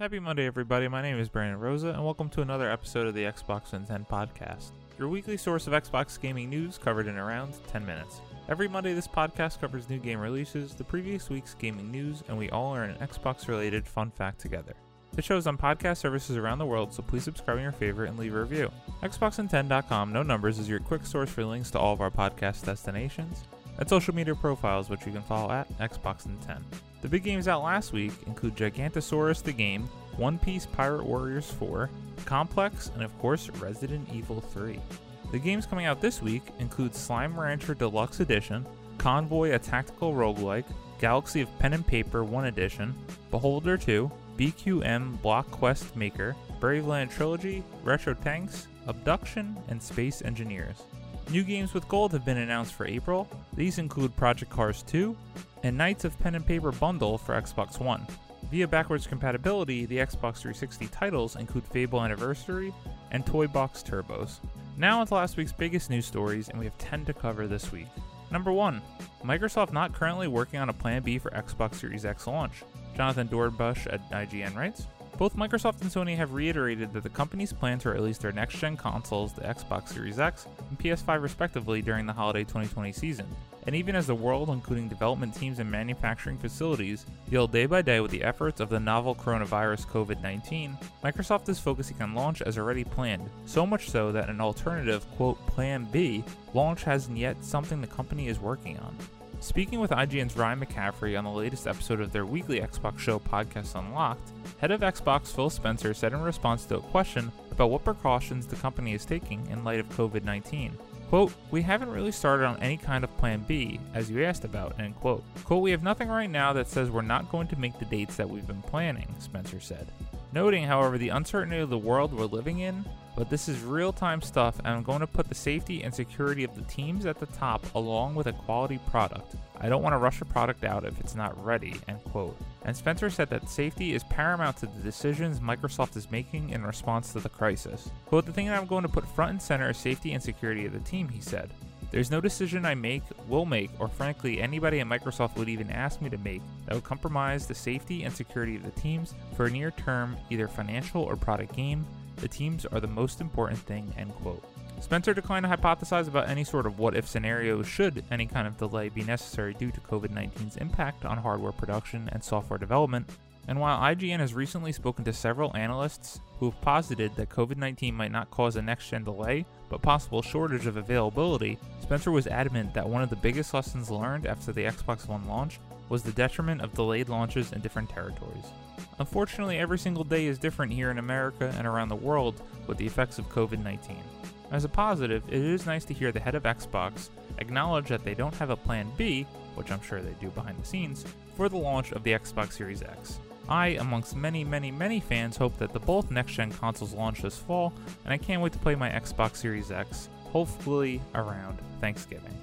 Happy Monday, everybody. My name is Brandon Rosa, and welcome to another episode of the Xbox in 10 podcast, your weekly source of Xbox gaming news covered in around 10 minutes. Every Monday, this podcast covers new game releases, the previous week's gaming news, and we all learn an Xbox related fun fact together. The show is on podcast services around the world, so please subscribe on your favorite and leave a review. Xbox10.com, no numbers, is your quick source for links to all of our podcast destinations and social media profiles, which you can follow at Xbox in 10. The big games out last week include Gigantosaurus the Game, One Piece Pirate Warriors 4, Complex, and of course Resident Evil 3. The games coming out this week include Slime Rancher Deluxe Edition, Convoy a Tactical Roguelike, Galaxy of Pen and Paper 1 Edition, Beholder 2, BQM Block Quest Maker, Braveland Trilogy, Retro Tanks, Abduction, and Space Engineers. New games with gold have been announced for April. These include Project Cars 2 and Knights of Pen and Paper Bundle for Xbox One. Via backwards compatibility, the Xbox 360 titles include Fable Anniversary and Toy Box Turbos. Now onto last week's biggest news stories, and we have 10 to cover this week. Number 1. Microsoft not currently working on a plan B for Xbox Series X launch. Jonathan Dornbush at IGN writes, both Microsoft and Sony have reiterated that the companies plan to release their next gen consoles, the Xbox Series X and PS5 respectively, during the holiday 2020 season. And even as the world, including development teams and manufacturing facilities, deal day by day with the efforts of the novel coronavirus COVID 19, Microsoft is focusing on launch as already planned, so much so that an alternative, quote, Plan B, launch hasn't yet something the company is working on. Speaking with IGN's Ryan McCaffrey on the latest episode of their weekly Xbox show Podcast Unlocked, head of Xbox Phil Spencer said in response to a question about what precautions the company is taking in light of COVID 19. Quote, we haven't really started on any kind of plan B, as you asked about, end quote. Quote, we have nothing right now that says we're not going to make the dates that we've been planning, Spencer said. Noting, however, the uncertainty of the world we're living in, but this is real time stuff, and I'm going to put the safety and security of the teams at the top along with a quality product. I don't want to rush a product out if it's not ready, end quote. And Spencer said that safety is paramount to the decisions Microsoft is making in response to the crisis. Quote, the thing that I'm going to put front and center is safety and security of the team, he said. There's no decision I make, will make, or frankly anybody at Microsoft would even ask me to make that would compromise the safety and security of the teams for a near term, either financial or product gain. The teams are the most important thing, end quote. Spencer declined to hypothesize about any sort of what if scenario should any kind of delay be necessary due to COVID 19's impact on hardware production and software development. And while IGN has recently spoken to several analysts who have posited that COVID 19 might not cause a next gen delay, but possible shortage of availability, Spencer was adamant that one of the biggest lessons learned after the Xbox One launch was the detriment of delayed launches in different territories. Unfortunately, every single day is different here in America and around the world with the effects of COVID 19. As a positive, it is nice to hear the head of Xbox acknowledge that they don't have a plan B, which I'm sure they do behind the scenes, for the launch of the Xbox Series X. I, amongst many, many, many fans, hope that the both next gen consoles launch this fall, and I can't wait to play my Xbox Series X, hopefully around Thanksgiving.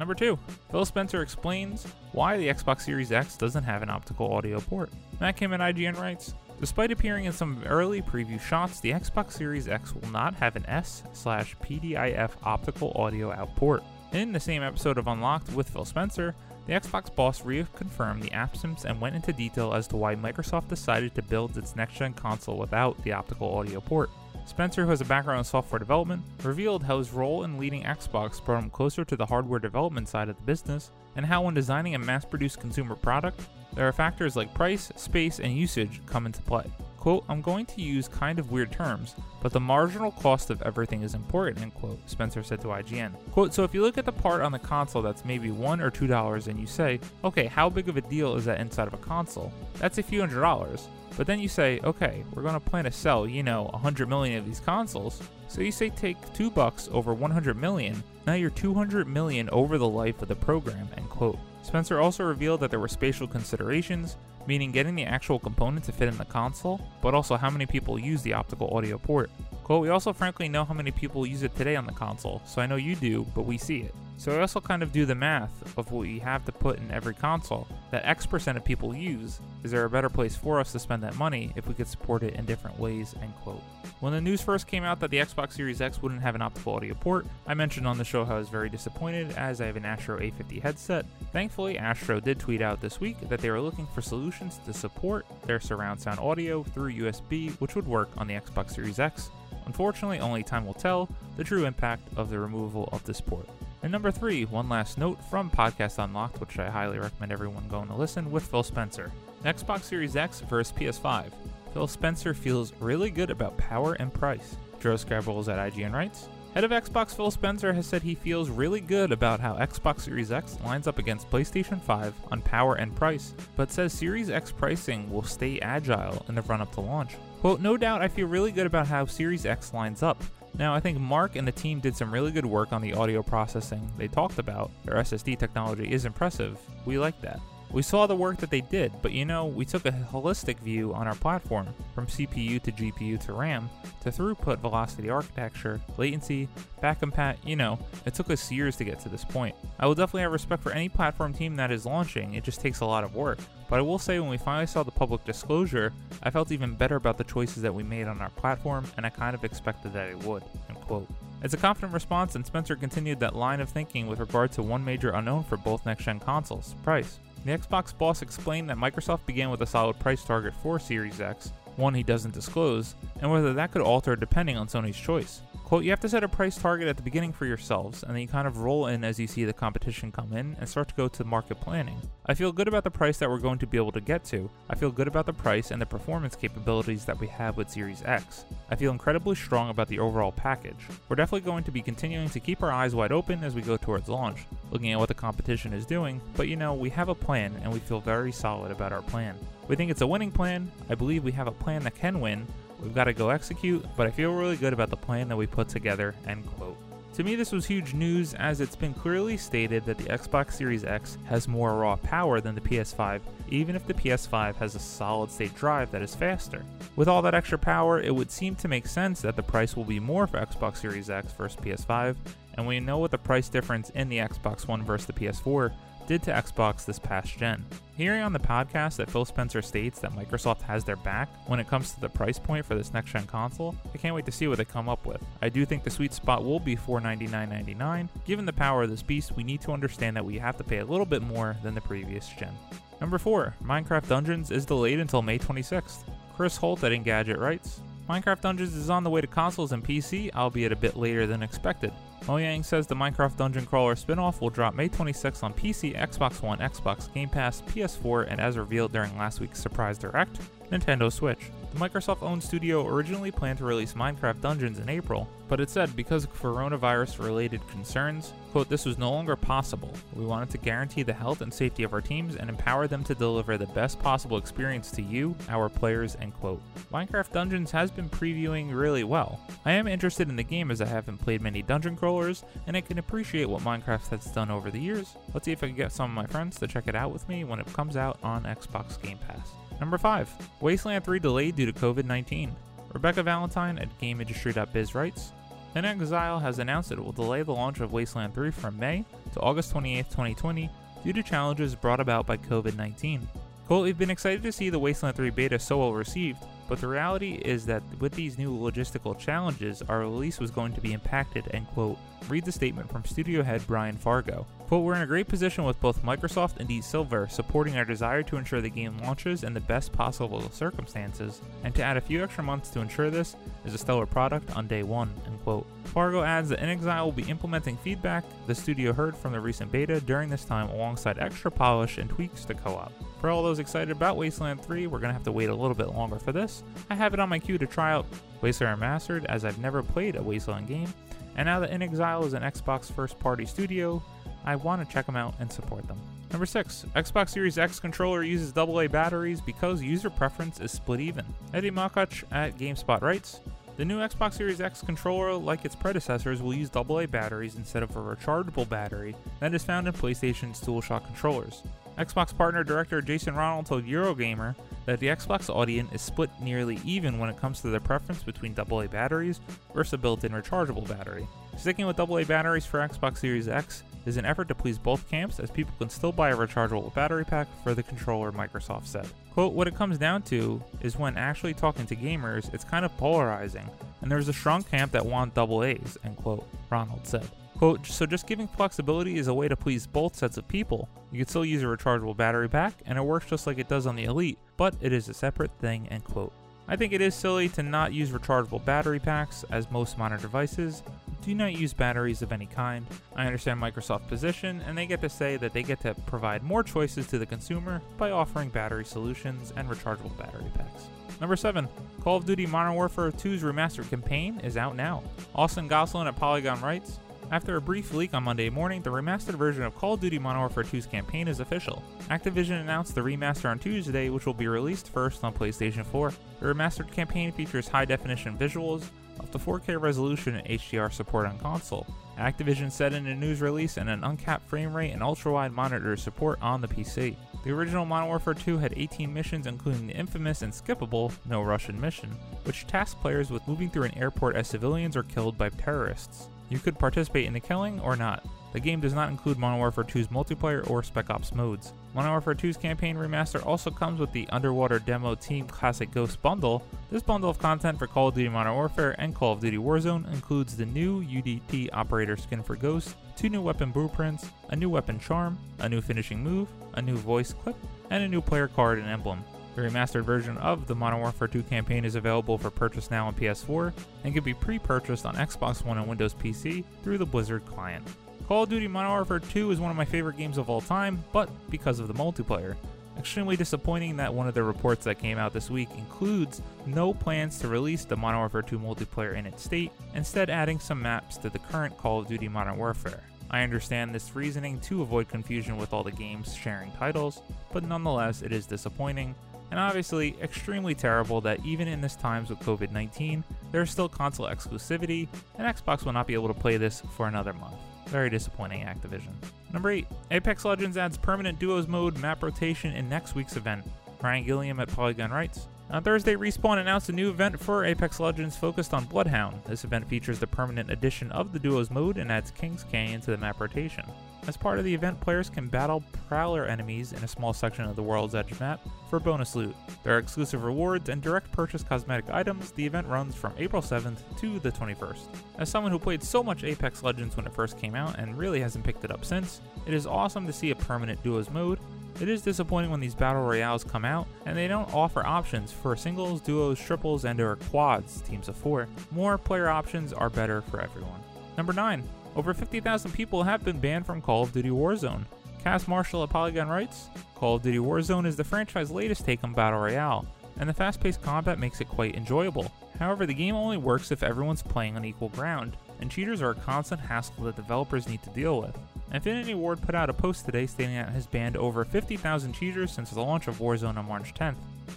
Number 2. Phil Spencer explains why the Xbox Series X doesn't have an optical audio port. Matt Kim at IGN writes Despite appearing in some early preview shots, the Xbox Series X will not have an S slash PDIF optical audio out port. In the same episode of Unlocked with Phil Spencer, the Xbox boss reconfirmed the absence and went into detail as to why Microsoft decided to build its next gen console without the optical audio port. Spencer, who has a background in software development, revealed how his role in leading Xbox brought him closer to the hardware development side of the business, and how when designing a mass produced consumer product, there are factors like price, space, and usage come into play. Quote, I'm going to use kind of weird terms, but the marginal cost of everything is important, end quote, Spencer said to IGN. Quote, so if you look at the part on the console that's maybe one or two dollars and you say, okay, how big of a deal is that inside of a console? That's a few hundred dollars. But then you say, okay, we're gonna plan to sell, you know, 100 million of these consoles. So you say take 2 bucks over 100 million, now you're 200 million over the life of the program, end quote. Spencer also revealed that there were spatial considerations, meaning getting the actual component to fit in the console, but also how many people use the optical audio port. Quote, we also frankly know how many people use it today on the console, so I know you do, but we see it. So I also kind of do the math of what we have to put in every console that X percent of people use. Is there a better place for us to spend that money if we could support it in different ways? End quote. When the news first came out that the Xbox Series X wouldn't have an optical audio port, I mentioned on the show how I was very disappointed as I have an Astro A50 headset. Thankfully, Astro did tweet out this week that they were looking for solutions to support their surround sound audio through USB, which would work on the Xbox Series X. Unfortunately, only time will tell the true impact of the removal of this port. And number three, one last note from Podcast Unlocked, which I highly recommend everyone going to listen with Phil Spencer. Xbox Series X versus PS5. Phil Spencer feels really good about power and price. Joe Skrebels at IGN writes, Head of Xbox Phil Spencer has said he feels really good about how Xbox Series X lines up against PlayStation 5 on power and price, but says Series X pricing will stay agile in the run up to launch. Quote, No doubt I feel really good about how Series X lines up. Now, I think Mark and the team did some really good work on the audio processing they talked about. Their SSD technology is impressive. We like that. We saw the work that they did, but you know, we took a holistic view on our platform, from CPU to GPU to RAM, to throughput velocity architecture, latency, back backcompat, you know, it took us years to get to this point. I will definitely have respect for any platform team that is launching, it just takes a lot of work. But I will say when we finally saw the public disclosure, I felt even better about the choices that we made on our platform, and I kind of expected that it would. End quote. It's a confident response, and Spencer continued that line of thinking with regard to one major unknown for both next gen consoles price. The Xbox boss explained that Microsoft began with a solid price target for Series X, one he doesn't disclose, and whether that could alter depending on Sony's choice. Quote, you have to set a price target at the beginning for yourselves, and then you kind of roll in as you see the competition come in and start to go to market planning. I feel good about the price that we're going to be able to get to. I feel good about the price and the performance capabilities that we have with Series X. I feel incredibly strong about the overall package. We're definitely going to be continuing to keep our eyes wide open as we go towards launch, looking at what the competition is doing, but you know, we have a plan and we feel very solid about our plan. We think it's a winning plan. I believe we have a plan that can win, We've got to go execute, but I feel really good about the plan that we put together. End quote. To me, this was huge news as it's been clearly stated that the Xbox Series X has more raw power than the PS5, even if the PS5 has a solid state drive that is faster. With all that extra power, it would seem to make sense that the price will be more for Xbox Series X versus PS5, and we know what the price difference in the Xbox One versus the PS4 did to Xbox this past gen. Hearing on the podcast that Phil Spencer states that Microsoft has their back when it comes to the price point for this next gen console, I can't wait to see what they come up with. I do think the sweet spot will be $499.99. Given the power of this beast, we need to understand that we have to pay a little bit more than the previous gen. Number 4, Minecraft Dungeons is delayed until May 26th. Kris Holt at Engadget writes, Minecraft Dungeons is on the way to consoles and PC, albeit a bit later than expected. Mojang says the Minecraft Dungeon Crawler spin-off will drop May 26 on PC, Xbox One, Xbox Game Pass, PS4, and as revealed during last week's surprise direct, Nintendo Switch. The Microsoft owned studio originally planned to release Minecraft Dungeons in April, but it said because of coronavirus related concerns, quote, this was no longer possible. We wanted to guarantee the health and safety of our teams and empower them to deliver the best possible experience to you, our players, end quote. Minecraft Dungeons has been previewing really well. I am interested in the game as I haven't played many dungeon crawlers, and I can appreciate what Minecraft has done over the years. Let's see if I can get some of my friends to check it out with me when it comes out on Xbox Game Pass. Number 5. Wasteland 3 delayed due to COVID 19. Rebecca Valentine at GamesIndustry.biz writes inXile has announced it will delay the launch of Wasteland 3 from May to August 28, 2020, due to challenges brought about by COVID 19. Quote, We've been excited to see the Wasteland 3 beta so well received, but the reality is that with these new logistical challenges, our release was going to be impacted, end quote. Read the statement from studio head Brian Fargo. Quote, We're in a great position with both Microsoft and Deep Silver, supporting our desire to ensure the game launches in the best possible circumstances, and to add a few extra months to ensure this is a stellar product on day one, end quote. Fargo adds that inXile will be implementing feedback the studio heard from the recent beta during this time alongside extra polish and tweaks to co-op. For all those excited about Wasteland 3, we're gonna have to wait a little bit longer for this. I have it on my queue to try out Wasteland Mastered as I've never played a Wasteland game, and now that inXile is an Xbox first party studio, I want to check them out and support them. Number 6. Xbox Series X controller uses AA batteries because user preference is split even. Eddie Makuch at GameSpot writes, the new Xbox Series X controller, like its predecessors, will use AA batteries instead of a rechargeable battery that is found in PlayStation's DualShock controllers. Xbox partner director Jason Ronald told Eurogamer that the Xbox audience is split nearly even when it comes to their preference between AA batteries versus a built in rechargeable battery. Sticking with AA batteries for Xbox Series X, is an effort to please both camps as people can still buy a rechargeable battery pack for the controller, Microsoft said. Quote, what it comes down to is when actually talking to gamers, it's kind of polarizing, and there's a strong camp that want double A's, end quote, Ronald said. Quote, so just giving flexibility is a way to please both sets of people. You can still use a rechargeable battery pack, and it works just like it does on the Elite, but it is a separate thing, end quote. I think it is silly to not use rechargeable battery packs, as most modern devices do not use batteries of any kind. I understand Microsoft's position, and they get to say that they get to provide more choices to the consumer by offering battery solutions and rechargeable battery packs. Number 7. Call of Duty Modern Warfare 2's remastered campaign is out now. Austen Goslin at Polygon writes, after a brief leak on Monday morning, the remastered version of Call of Duty Modern Warfare 2's campaign is official. Activision announced the remaster on Tuesday, which will be released first on PlayStation 4. The remastered campaign features high definition visuals, up to 4K resolution and HDR support on console. Activision said in a news release and an uncapped frame rate and ultra wide monitor support on the PC. The original Modern Warfare 2 had 18 missions, including the infamous and skippable No Russian mission, which tasked players with moving through an airport as civilians are killed by terrorists. You could participate in the killing or not. The game does not include Modern Warfare 2's multiplayer or Spec Ops modes. Modern Warfare 2's campaign remaster also comes with the Underwater Demo Team Classic Ghost bundle. This bundle of content for Call of Duty Modern Warfare and Call of Duty Warzone includes the new UDT operator skin for Ghost, two new weapon blueprints, a new weapon charm, a new finishing move, a new voice clip, and a new player card and emblem. The remastered version of the Modern Warfare 2 campaign is available for purchase now on PS4 and can be pre purchased on Xbox One and Windows PC through the Blizzard client. Call of Duty Modern Warfare 2 is one of my favorite games of all time, but because of the multiplayer. Extremely disappointing that one of the reports that came out this week includes no plans to release the Modern Warfare 2 multiplayer in its state, instead, adding some maps to the current Call of Duty Modern Warfare. I understand this reasoning to avoid confusion with all the games sharing titles, but nonetheless, it is disappointing and obviously extremely terrible that even in this times with COVID 19, there is still console exclusivity, and Xbox will not be able to play this for another month. Very disappointing, Activision. Number 8. Apex Legends adds permanent duos mode map rotation in next week's event. Ryan Gilliam at Polygon writes On Thursday, Respawn announced a new event for Apex Legends focused on Bloodhound. This event features the permanent addition of the duos mode and adds King's Canyon to the map rotation. As part of the event, players can battle Prowler enemies in a small section of the World's Edge map for bonus loot. There are exclusive rewards and direct purchase cosmetic items. The event runs from April 7th to the 21st. As someone who played so much Apex Legends when it first came out and really hasn't picked it up since, it is awesome to see a permanent duos mode. It is disappointing when these battle royales come out and they don't offer options for singles, duos, triples, and or quads, teams of 4. More player options are better for everyone. Number 9. Over 50,000 people have been banned from Call of Duty Warzone. Cass Marshall at Polygon writes Call of Duty Warzone is the franchise's latest take on Battle Royale, and the fast paced combat makes it quite enjoyable. However, the game only works if everyone's playing on equal ground, and cheaters are a constant hassle that developers need to deal with. Infinity Ward put out a post today stating that it has banned over 50,000 cheaters since the launch of Warzone on March 10th.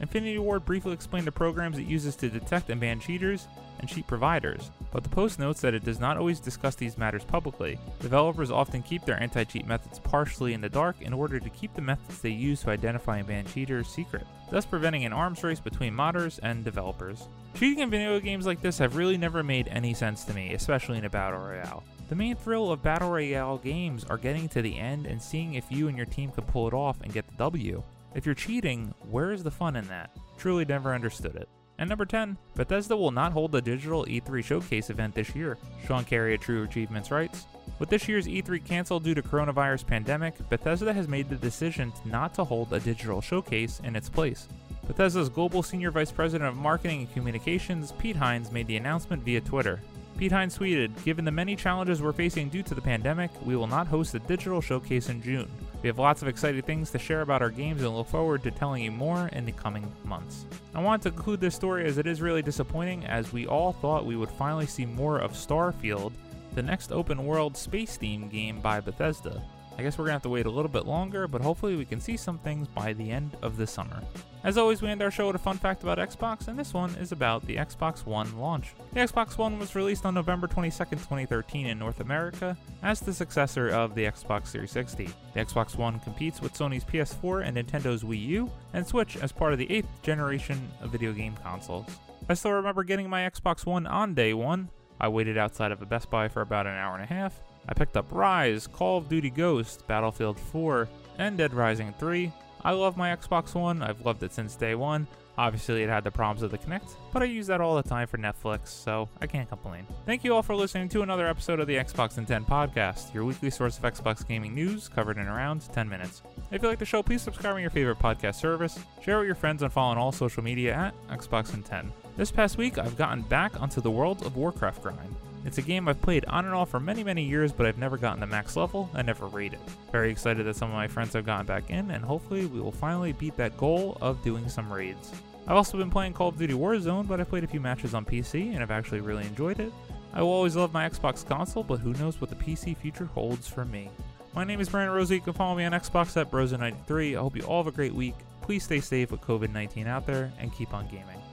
Infinity Ward briefly explained the programs it uses to detect and ban cheaters and cheat providers, but the post notes that it does not always discuss these matters publicly. Developers often keep their anti cheat methods partially in the dark in order to keep the methods they use to identify and ban cheaters secret, thus preventing an arms race between modders and developers. Cheating in video games like this have really never made any sense to me, especially in a battle royale. The main thrill of battle royale games are getting to the end and seeing if you and your team can pull it off and get the W. If you're cheating, where is the fun in that? Truly never understood it. And number 10, Bethesda will not hold the digital E3 showcase event this year. Sean Carey at True Achievements writes, with this year's E3 canceled due to coronavirus pandemic, Bethesda has made the decision not to hold a digital showcase in its place. Bethesda's global senior vice president of marketing and communications, Pete Hines, made the announcement via Twitter. Pete Hines tweeted, Given the many challenges we're facing due to the pandemic, we will not host a digital showcase in June. We have lots of exciting things to share about our games and look forward to telling you more in the coming months. I want to conclude this story as it is really disappointing, as we all thought we would finally see more of Starfield, the next open world space themed game by Bethesda. I guess we're gonna have to wait a little bit longer, but hopefully we can see some things by the end of the summer. As always, we end our show with a fun fact about Xbox, and this one is about the Xbox One launch. The Xbox One was released on November 22, 2013 in North America as the successor of the Xbox 360. The Xbox One competes with Sony's PS4 and Nintendo's Wii U, and Switch as part of the 8th generation of video game consoles. I still remember getting my Xbox One on day one. I waited outside of a Best Buy for about an hour and a half, I picked up Ryse, Call of Duty Ghost, Battlefield 4, and Dead Rising 3. I love my Xbox One, I've loved it since day one. Obviously, it had the problems of the Kinect, but I use that all the time for Netflix, so I can't complain. Thank you all for listening to another episode of the Xbox in 10 podcast, your weekly source of Xbox gaming news covered in around 10 minutes. If you like the show, please subscribe on your favorite podcast service, share with your friends, and follow on all social media at Xbox in 10. This past week, I've gotten back onto the World of Warcraft grind. It's a game I've played on and off for many, many years, but I've never gotten to max level and never raided. Very excited that some of my friends have gotten back in, and hopefully we will finally beat that goal of doing some raids. I've also been playing Call of Duty Warzone, but I played a few matches on PC and I've actually really enjoyed it. I will always love my Xbox console, but who knows what the PC future holds for me. My name is Brandon Rosa. You can follow me on Xbox at Brosa93. I hope you all have a great week. Please stay safe with COVID 19 out there and keep on gaming.